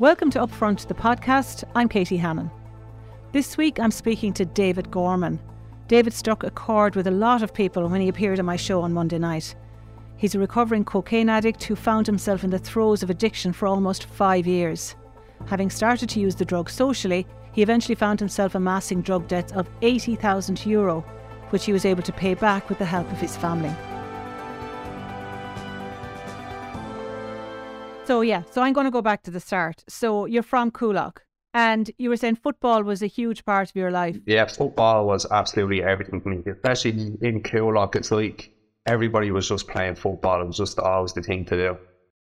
Welcome to Upfront, the podcast. I'm Katie Hannon. This week I'm speaking to David Gorman. David struck a chord with a lot of people when he appeared on my show on Monday night. He's a recovering cocaine addict who found himself in the throes of addiction for almost five years. Having started to use the drug socially, he eventually found himself amassing drug debts of 80,000 euro, which he was able to pay back with the help of his family. So yeah, so I'm going to go back to the start. So you're from Coolock, and you were saying football was a huge part of your life. Yeah, football was absolutely everything for me, especially in Coolock. It's like everybody was just playing football. It was just always the thing to do.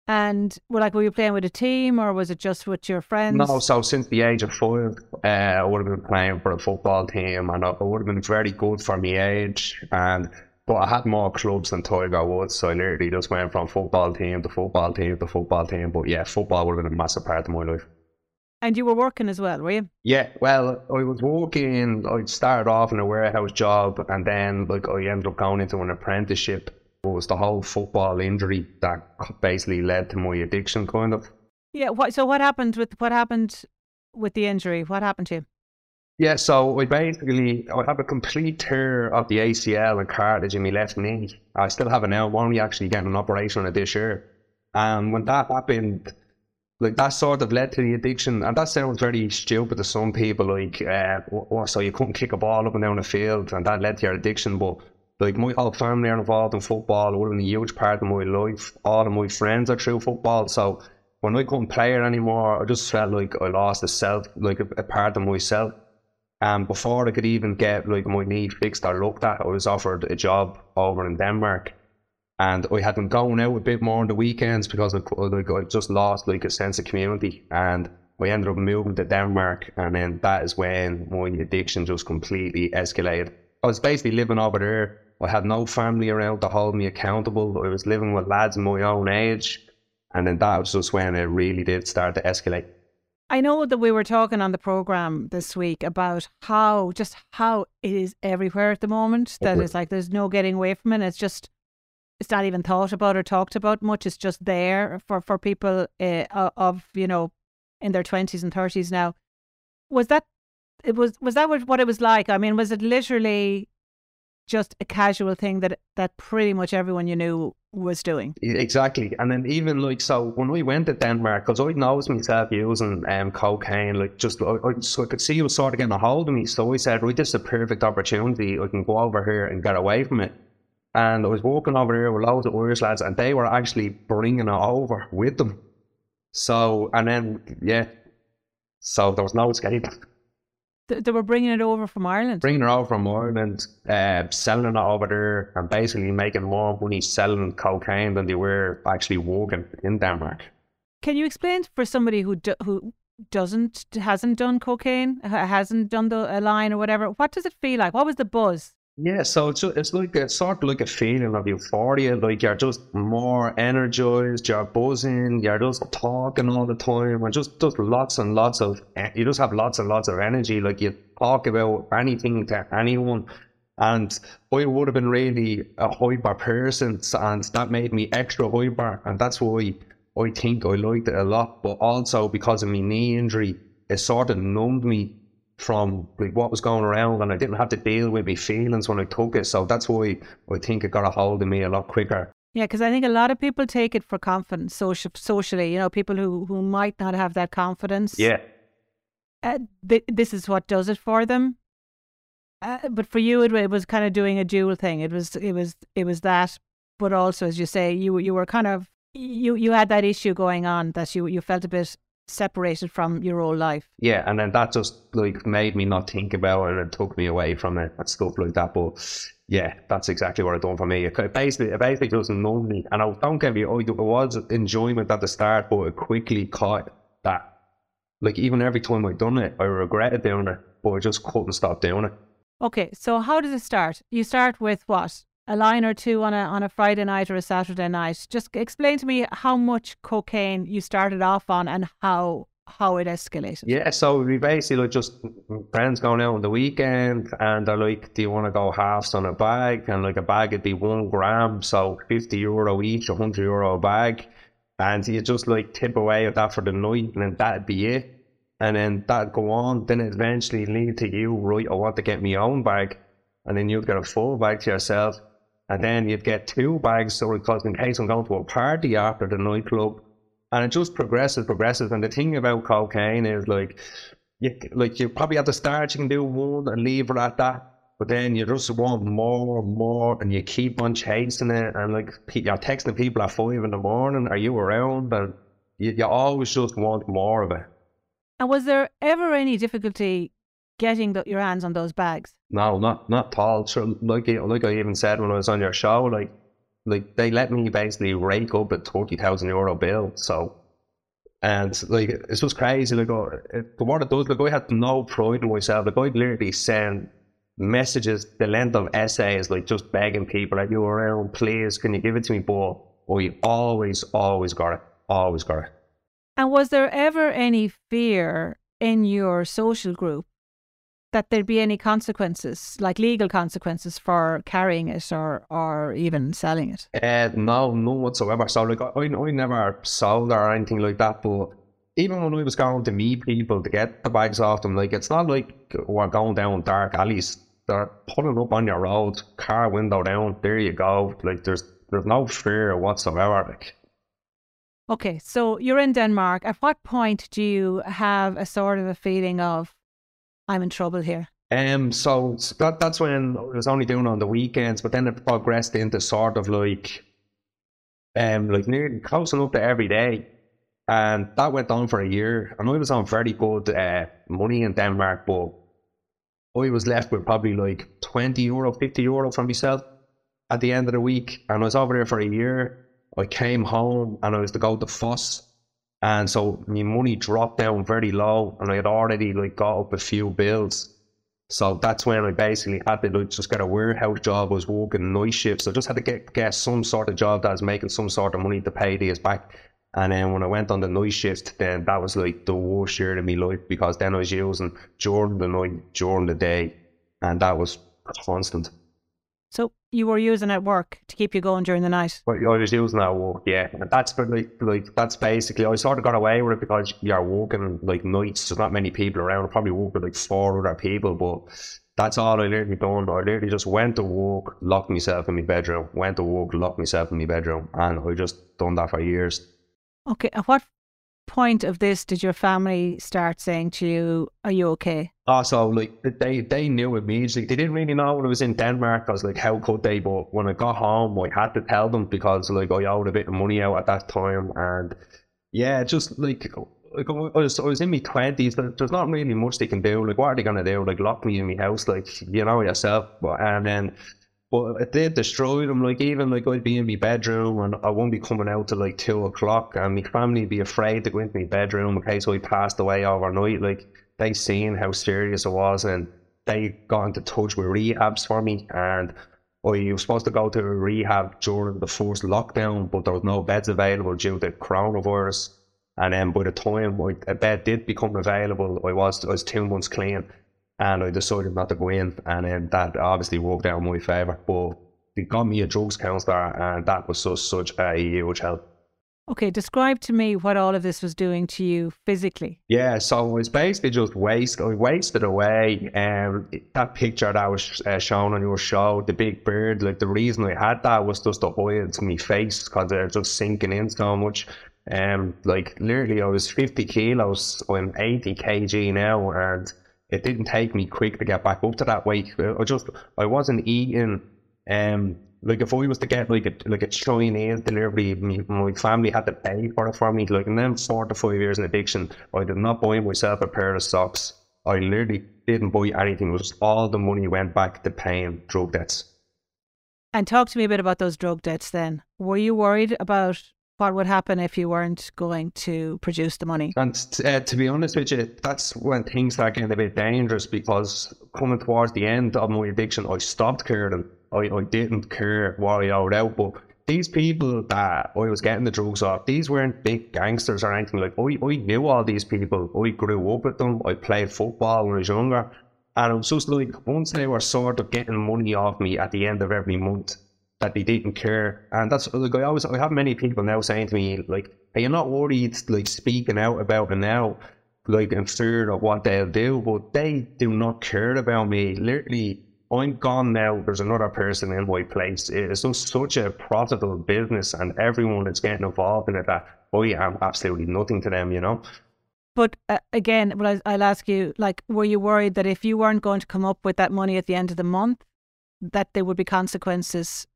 And well, like, were you playing with a team, or was it just with your friends? No, so since the age of five, uh, I would have been playing for a football team, and it would have been very good for my age. And but I had more clubs than Tiger Woods, so I literally just went from football team to football team to football team. But yeah, football would have been a massive part of my life. And you were working as well, were you? Yeah, well, I was working. I started off in a warehouse job, and then like I ended up going into an apprenticeship. It was the whole football injury that basically led to my addiction, kind of. Yeah. What? So what happened with what happened with the injury? What happened to you? Yeah, so I basically I have a complete tear of the ACL and cartilage in my left knee. I still have an now. I'm only actually getting an operation on it this year. And when that happened, like that sort of led to the addiction. And that sounds very stupid to some people, like, uh, what, so you couldn't kick a ball up and down the field, and that led to your addiction. But like my whole family are involved in football. It would have been a huge part of my life. All of my friends are through football. So when I couldn't play it anymore, I just felt like I lost a self, like a, a part of myself. And before I could even get like my knee fixed or looked at, I was offered a job over in Denmark. And I had been going out a bit more on the weekends because I, like, I just lost like a sense of community. And I ended up moving to Denmark. And then that is when my addiction just completely escalated. I was basically living over there. I had no family around to hold me accountable. I was living with lads my own age. And then that was just when it really did start to escalate. I know that we were talking on the program this week about how just how it is everywhere at the moment. That it's like there's no getting away from it. It's just it's not even thought about or talked about much. It's just there for for people uh, of you know in their twenties and thirties now. Was that it was was that what it was like? I mean, was it literally just a casual thing that that pretty much everyone you knew was doing. Exactly. And then even like, so when we went to Denmark, because I noticed myself using um, cocaine, like just, I, I, so I could see it was sort of getting a hold of me. So I said, right, this is a perfect opportunity. I can go over here and get away from it. And I was walking over here with loads of Irish lads and they were actually bringing it over with them. So, and then, yeah, so there was no escape. They were bringing it over from Ireland. Bringing it over from Ireland, uh, selling it over there, and basically making more money selling cocaine than they were actually working in Denmark. Can you explain for somebody who do, who doesn't hasn't done cocaine, hasn't done the a line or whatever? What does it feel like? What was the buzz? Yeah, so it's like it's sort of like a feeling of euphoria. Like you're just more energized, you're buzzing, you're just talking all the time, and just just lots and lots of eh, you just have lots and lots of energy. Like you talk about anything to anyone, and I would have been really a hyper person, and that made me extra hyper, and that's why I think I liked it a lot. But also because of my knee injury, it sort of numbed me from like what was going around and I didn't have to deal with my feelings when I took it. So that's why I think it got a hold of me a lot quicker. Yeah, because I think a lot of people take it for confidence social, socially, you know, people who, who might not have that confidence. Yeah. Uh, th- this is what does it for them. Uh, but for you, it, it was kind of doing a dual thing. It was, it was, it was that, but also, as you say, you you were kind of you you had that issue going on that you you felt a bit separated from your old life. Yeah, and then that just like made me not think about it and took me away from it and stuff like that. But yeah, that's exactly what it done for me. It basically, it basically doesn't know me. And I don't get me, oh, it was enjoyment at the start, but it quickly caught that. Like even every time I done it, I regretted doing it, but I just couldn't stop doing it. Okay, so how does it start? You start with what? A line or two on a on a Friday night or a Saturday night. Just explain to me how much cocaine you started off on and how how it escalated. Yeah, so we basically like just mm, friends going out on the weekend and they're like, Do you want to go halves on a bag? And like a bag would be one gram, so fifty euro each, hundred euro a bag. And you just like tip away at that for the night and then that'd be it. And then that'd go on. Then eventually lead to you, right, I want to get my own bag. And then you'd get a full bag to yourself. And then you'd get two bags, so because in case I'm going to a party after the nightclub. And it just progresses, progresses. And the thing about cocaine is like, you, like you probably at the start you can do one and leave it at that. But then you just want more and more, and you keep on chasing it. And like you're texting people at five in the morning, "Are you around?" But you, you always just want more of it. And was there ever any difficulty getting the, your hands on those bags? No, not not at all. So like like I even said when I was on your show, like like they let me basically rake up a thirty thousand euro bill. So and like it's just crazy. Like oh, it, what it does, like I had no pride in myself. Like I literally send messages the length of essays, like just begging people, "Are you around? Please, can you give it to me?" But we always, always got it. Always got it. And was there ever any fear in your social group that there'd be any consequences, like legal consequences for carrying it or or even selling it? Uh, no, none whatsoever. So like I, I never sold or anything like that, but even when I was going to meet people to get the bags off them, like it's not like we're going down dark alleys they're putting up on your road, car window down, there you go. Like there's there's no fear whatsoever. Like Okay, so you're in Denmark. At what point do you have a sort of a feeling of I'm in trouble here? Um, so that that's when I was only doing on the weekends, but then it progressed into sort of like um like nearly close enough to every day. And that went on for a year. And I was on very good uh, money in Denmark, but I was left with probably like 20 euro, 50 euro from myself at the end of the week. And I was over there for a year. I came home and I was to go to Voss. And so my money dropped down very low and I had already like got up a few bills. So that's when I basically had to like, just get a warehouse job. I was working night shifts. So I just had to get, get some sort of job that was making some sort of money to pay these back. And then when I went on the night shift, then that was like the worst year of my life because then I was using during the night, during the day, and that was constant. So you were using at work to keep you going during the night? But I was using at work, yeah. And that's like, like that's basically I sort of got away with it because you're walking like nights. There's not many people around. I probably work with like four other people, but that's all I literally done. I literally just went to work, locked myself in my bedroom, went to work, locked myself in my bedroom, and I just done that for years. Okay. At what point of this did your family start saying to you, Are you okay? Oh, so like they they knew immediately. They didn't really know when I was in Denmark. I was like, how could they? But when I got home, I had to tell them because like I owed a bit of money out at that time, and yeah, just like like I was, I was in my twenties. There's not really much they can do. Like, what are they gonna do? Like, lock me in my house, like you know yourself. But and then but it did destroy them. Like even like I'd be in my bedroom and I won't be coming out till like two o'clock, and my family would be afraid to go into my bedroom in case I passed away overnight. Like they seen how serious it was, and they got into touch with rehabs for me. And I was supposed to go to rehab during the first lockdown, but there was no beds available due to coronavirus. And then by the time a bed did become available, I was I was two months clean and I decided not to go in, and then that obviously worked out in my favour. But they got me a drugs counsellor, and that was such, such a huge help. Okay, describe to me what all of this was doing to you physically. Yeah, so it was basically just waste. I wasted away. Um, that picture that was uh, shown on your show, the big bird. Like the reason I had that was just to hide my face because they're just sinking in so much. Um, like literally, I was fifty kilos. I'm eighty kg now, and it didn't take me quick to get back up to that weight. I just I wasn't eating um like if I was to get like a like a Chinese delivery, my, family had to pay for it for me. Like and then four to five years in addiction, I did not buy myself a pair of socks. I literally didn't buy anything. It was all the money went back to paying drug debts. And talk to me a bit about those drug debts then. Were you worried about what would happen if you weren't going to produce the money? And uh, to be honest with you, that's when things start getting a bit dangerous because coming towards the end of my addiction, I stopped caring. I, I didn't care what I owed out, but these people that I was getting the drugs off, these weren't big gangsters or anything like. I, I knew all these people. I grew up with them. I played football when I was younger, and it was just like once they were sort of getting money off me at the end of every month, that they didn't care. And that's like I always I have many people now saying to me like, and you're not worried like speaking out about it now, like in fear of what they'll do, but they do not care about me. Literally, I'm gone now. There's another person in my place. It's just such a profitable business, and everyone that's getting involved in it. That I am absolutely nothing to them, you know. But uh, again, well, I'll ask you, like, were you worried that if you weren't going to come up with that money at the end of the month, that there would be consequences,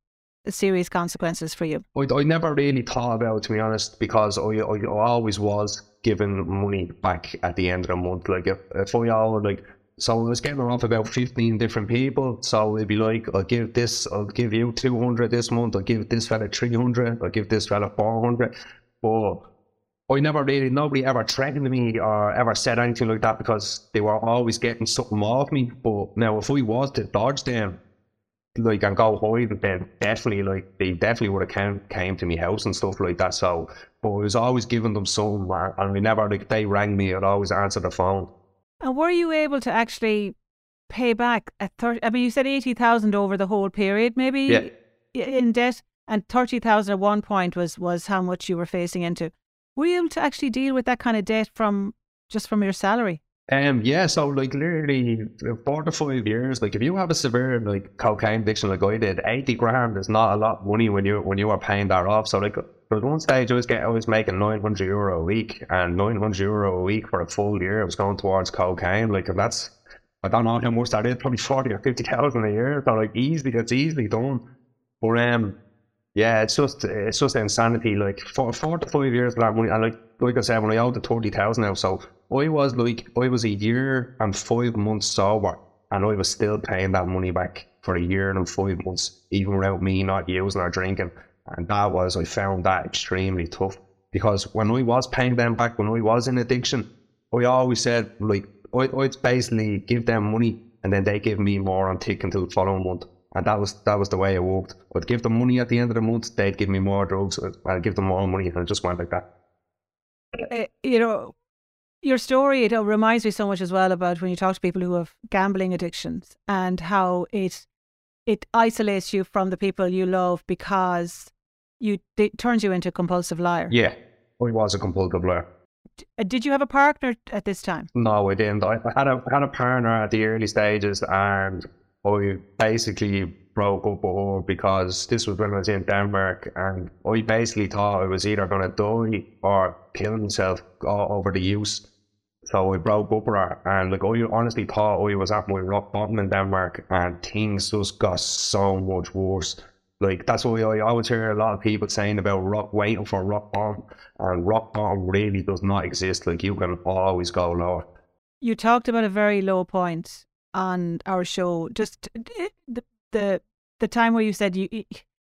serious consequences for you? I, I never really thought about it, to be honest, because I, I, I always was given money back at the end of the month. Like, if, if I owe, like, so I was getting off about 15 different people. So it'd be like, I'll give this, I'll give you 200 this month, I'll give this fella 300, I'll give this fella 400. But I never really, nobody ever threatened me or ever said anything like that because they were always getting something off me. But now, if we was to dodge them, like and go hide, then definitely like they definitely would have came came to me house and stuff like that. So, but I was always giving them some, uh, and we never like they rang me, I'd always answer the phone. And were you able to actually pay back at thirty? I mean, you said eighty thousand over the whole period, maybe Yeah. in debt, and thirty thousand at one point was was how much you were facing into. Were you able to actually deal with that kind of debt from just from your salary? Um, yeah, so like literally four to five years, like if you have a severe like cocaine addiction like I did, eighty grand is not a lot of money when you when you are paying that off. So like for one stage I was getting I was making nine hundred euro a week and nine hundred euro a week for a full year was going towards cocaine. Like if that's I don't know how much that is, probably forty or fifty thousand a year. So like easily that's easily done. But um yeah, it's just it's just insanity. Like for four to five years for that money, and like like I said, when I owed the thirty thousand now, so I was like I was a year and five months sober, and I was still paying that money back for a year and five months, even without me not using or drinking. And that was I found that extremely tough because when I was paying them back, when I was in addiction, I always said like I, I'd basically give them money and then they give me more on tick until the following month. And that was that was the way it worked. I'd give them money at the end of the month, they'd give me more drugs, I'd give them more money, and it just went like that. Uh, you know, your story it reminds me so much as well about when you talk to people who have gambling addictions and how it it isolates you from the people you love because you it turns you into a compulsive liar. Yeah, I was a compulsive liar. D- uh, Did you have a partner at this time? No, I didn't. I I had a I had a partner at the early stages, and I basically broke up with her because this was when I was in Denmark, and I basically thought I was either going to die or kill myself over the use. So I broke up with her, and like I honestly thought I was at my rock bottom in Denmark, and things just got so much worse. Like that's why I always hear a lot of people saying about rock waiting for rock bottom, and rock bottom really does not exist. Like you can always go lower. You talked about a very low point on our show. Just the the, the time where you said you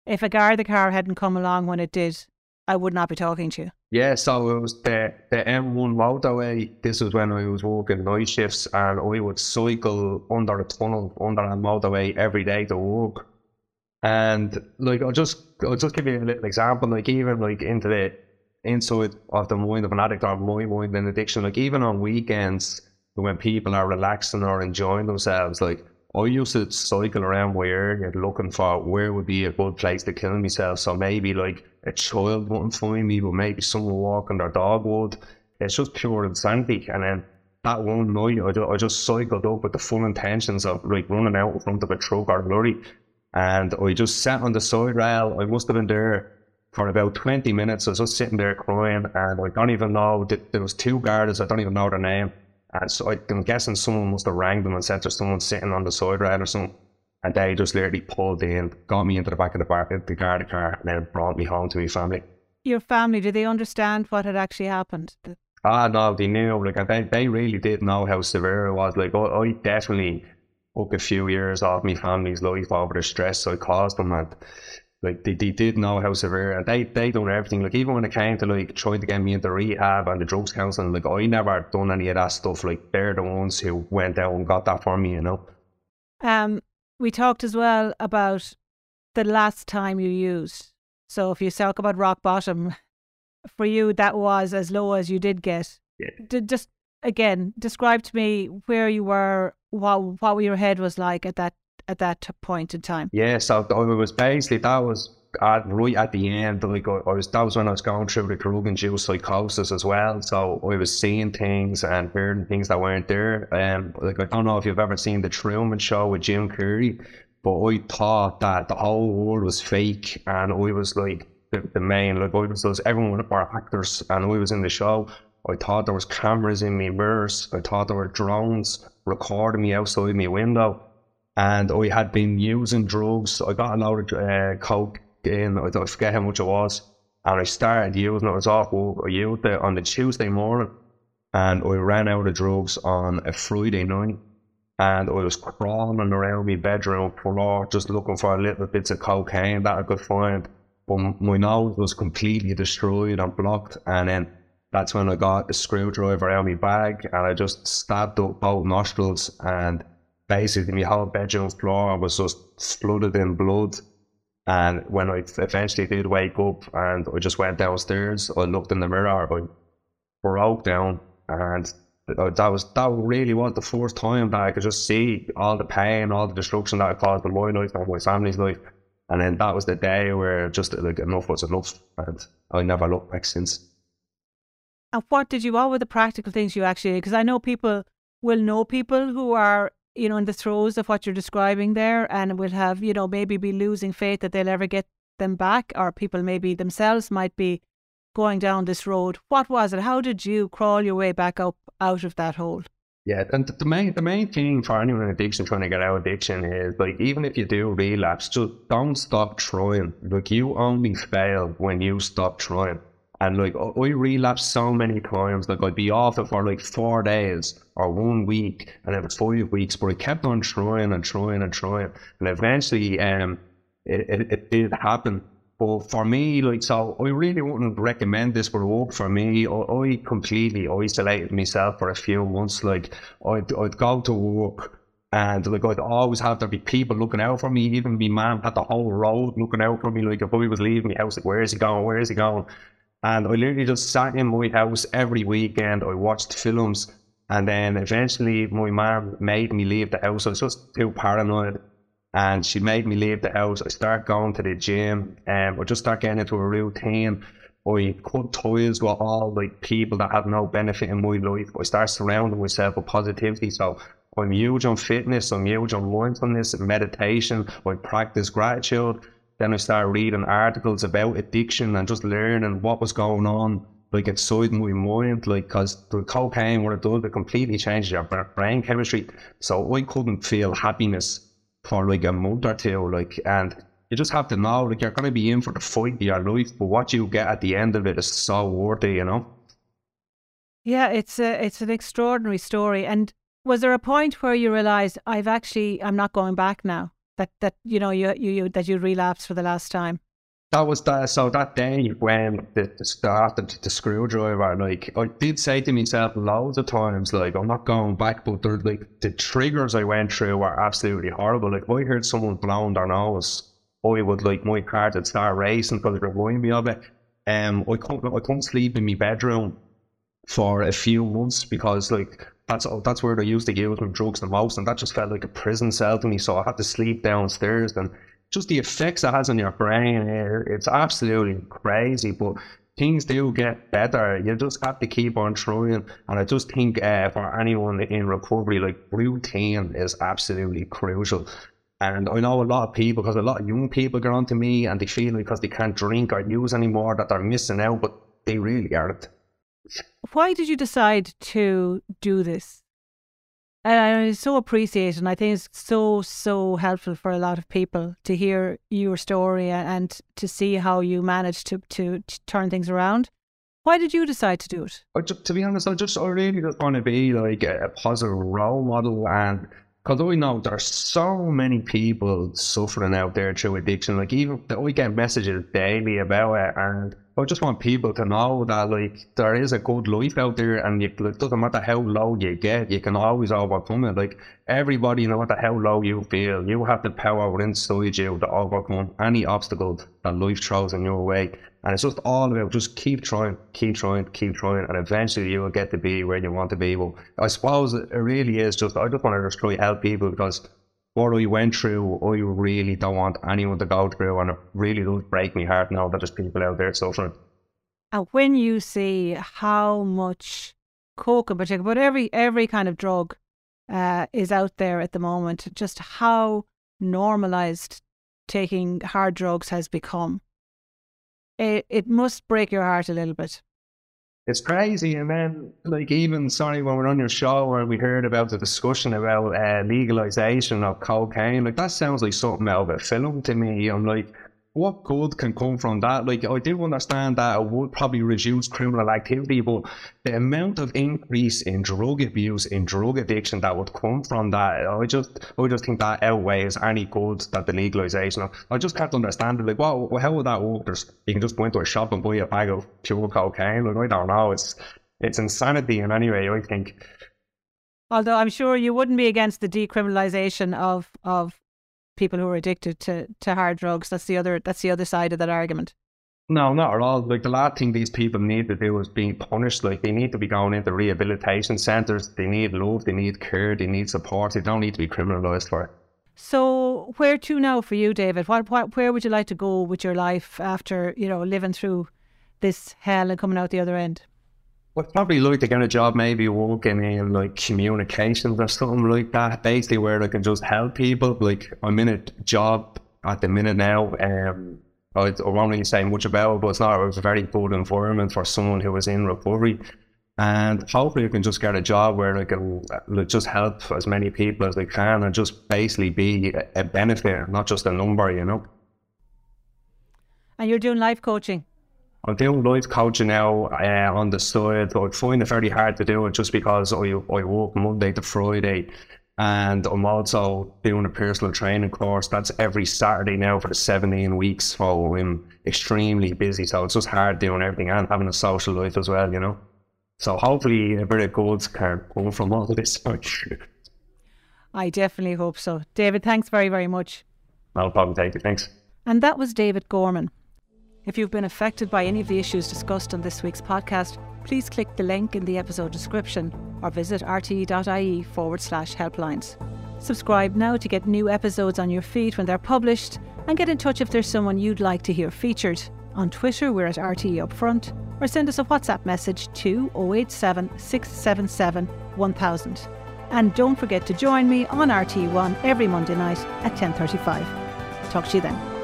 if a guy the car hadn't come along when it did, I would not be talking to you. Yeah, so it was the the M1 motorway. This was when I was working night shifts, and I would cycle under a tunnel under a motorway every day to work. And like I'll just I'll just give you a little example. Like even like into the inside of the mind of an addict or my mind in addiction. Like even on weekends when people are relaxing or enjoying themselves, like I used to cycle around my area looking for where would be a good place to kill myself. So maybe like a child wouldn't find me, but maybe someone walking their dog would. It's just pure insanity. And then that one night, I just, cycled up with the full intentions of like running out in front of a truck or lorry. And I just sat on the side rail. I must have been there for about 20 minutes. I was just sitting there crying, and I don't even know. th- There was two guards. I don't even know their name. And so I- I'm guessing someone must have rang them and said there's someone sitting on the side rail or something. And they just literally pulled in, got me into the back of the bar, the guard car, and then brought me home to my family. Your family, did they understand what had actually happened? The- Ah, no, they knew. Like, they, they really did know how severe it was. Like, I, I definitely took a few years off my family's life over the stress I caused them. And, like, they, they did know how severe. And they, they done everything. Like, even when it came to, like, trying to get me into rehab and the drugs counseling, like, I never done any of that stuff. Like, they're the ones who went out and got that for me, you know? Um, we talked as well about the last time you used. So if you talk about rock bottom, for you that was as low as you did get. Yeah. D- just again, describe to me where you were, what what your head was like at that at that point in time. Yeah, so I was basically that was at, right at the end, like I, I, was, that was when I was going through the drug-induced psychosis as well. So I was seeing things and hearing things that weren't there. Um, like I don't know if you've ever seen the Truman Show with Jim Carrey, but I thought that the whole world was fake, and I was like the, the main, like I was, those, everyone were actors, and I was in the show. I thought there was cameras in my mirrors. I thought there were drones recording me outside my window and I had been using drugs. I got a load of uh, coke in. I, I forget how much it was, and I started using it. I was off. I used it on the Tuesday morning, and I ran out of drugs on a Friday night. And I was crawling around my bedroom floor just looking for little bits of cocaine that I could find. But my nose was completely destroyed and blocked. And then that's when I got the screwdriver out of my bag and I just stabbed up both nostrils and basically my whole bedroom floor was just flooded in blood. And when I eventually did wake up and I just went downstairs, I looked in the mirror, I broke down, and that was that really was the first time that I could just see all the pain, all the destruction that I caused in my life and my family's life. And then that was the day where just like enough was enough, and I never looked back since. And what did you? What were the practical things you actually? Because I know people will know people who are you know, in the throes of what you're describing there and will have, you know, maybe be losing faith that they'll ever get them back, or people maybe themselves might be going down this road. What was it? How did you crawl your way back up out of that hole? Yeah, and the main the main thing for anyone in addiction trying to get out of addiction is like even if you do relapse, just don't stop trying. Like you only fail when you stop trying. And like I relapsed so many times, like I'd be off it for like four days or one week, and it was five weeks, but I kept on trying and trying and trying, and eventually, um, it, it, it did happen. But for me, like, so I really wouldn't recommend this for work for me. I, I completely isolated myself for a few months. Like, I'd, I'd go to work and like I'd always have to be people looking out for me. Even my mum had the whole road looking out for me. Like if I was leaving my house, like where is he going? Where is he going? And I literally just sat in my house every weekend. I watched films. And then eventually my mom made me leave the house. I was just too paranoid. And she made me leave the house. I start going to the gym and I just start getting into a routine. I cut ties with all like people that have no benefit in my life. I start surrounding myself with positivity. So I'm huge on fitness, I'm huge on mindfulness, meditation, I practice gratitude. Then I started reading articles about addiction and just learning what was going on, like inside my mind, like, because the cocaine, what it does, it completely changes your brain chemistry. So I couldn't feel happiness for like a month or two, like, and you just have to know, like, you're to be in for the fight of your life, but what you get at the end of it is so worth it, you know? Yeah, it's a, it's an extraordinary story. And was there a point where you realized I've actually I'm not going back now? That that you know you you, you that you relapsed for the last time? That was that. So that day when the, the started the screwdriver, like I did say to myself loads of times, like I'm not going back, but they're like the triggers I went through were absolutely horrible. Like I heard someone blowing their nose, I would like my heart would start racing because it reminded me of it. Um, I couldn't I couldn't sleep in my bedroom for a few months because like that's that's where they used to use with drugs the most, and that just felt like a prison cell to me. So I had to sleep downstairs, and just the effects it has on your brain, it's absolutely crazy. But things do get better. You just have to keep on trying. And I just think uh, for anyone in recovery, like routine is absolutely crucial. And I know a lot of people, because a lot of young people get onto me and they feel because they can't drink or use anymore that they're missing out, but they really aren't. Why did you decide to do this? And I so appreciate it. And I think it's so, so helpful for a lot of people to hear your story and to see how you managed to, to, to turn things around. Why did you decide to do it? Just, to be honest, I just I really just want to be like a positive role model and because I know there's so many people suffering out there through addiction. Like even we get messages daily about it and I just want people to know that like there is a good life out there, and it doesn't matter how low you get, you can always overcome it. Like everybody, no matter how low you feel, you have the power inside you to overcome any obstacle that life throws in your way. And it's just all about just keep trying, keep trying, keep trying, and eventually you will get to be where you want to be. But I suppose it really is just I just want to just try help people because what I went through, I really don't want anyone to go through, and it really does break my heart now that there's people out there suffering. And when you see how much coke in particular, but every every kind of drug uh, is out there at the moment, just how normalized taking hard drugs has become. It it must break your heart a little bit. It's crazy, and then like even sorry when we're on your show where we heard about the discussion about uh, legalization of cocaine, like that sounds like something out of a film to me. I'm like, what good can come from that? Like, I do understand that it would probably reduce criminal activity, but the amount of increase in drug abuse, in drug addiction that would come from that, I just, I just think that outweighs any good that the legalization of. I just can't understand it. Like, well, how would that work? There's, you can just go into a shop and buy a bag of pure cocaine. Like, I don't know. It's, it's insanity in any way. I think. Although I'm sure you wouldn't be against the decriminalisation of of people who are addicted to, to hard drugs. That's the other that's the other side of that argument. No, not at all. Like the last thing these people need to do is being punished. Like they need to be going into rehabilitation centres. They need love. They need care. They need support. They don't need to be criminalised for it. So where to now for you, David? What, what where would you like to go with your life after you know living through this hell and coming out the other end? I'd probably like to get a job, maybe working in like communications or something like that. Basically, where I can just help people. Like I'm in a job at the minute now. Um, I, won't really say much about it, but it's not. A very good environment for someone who was in recovery, and hopefully, I can just get a job where I can like, just help as many people as I can, and just basically be a benefit, not just a number, you know. And you're doing life coaching. I'm doing life coaching now uh, on the side. I find it very hard to do it just because I, I work Monday to Friday. And I'm also doing a personal training course. That's every Saturday now for the 17 weeks. So I'm extremely busy. So it's just hard doing everything and having a social life as well, you know. So hopefully a bit of good can come from all of this. I definitely hope so. David, thanks very, very much. No problem. Thank you. Thanks. And that was David Gorman. If you've been affected by any of the issues discussed on this week's podcast, please click the link in the episode description or visit rte.ie forward slash helplines. Subscribe now to get new episodes on your feed when they're published and get in touch if there's someone you'd like to hear featured. On Twitter, we're at RTE Upfront or send us a WhatsApp message to 087 677 1000. And don't forget to join me on RTE1 every Monday night at 10.35. Talk to you then.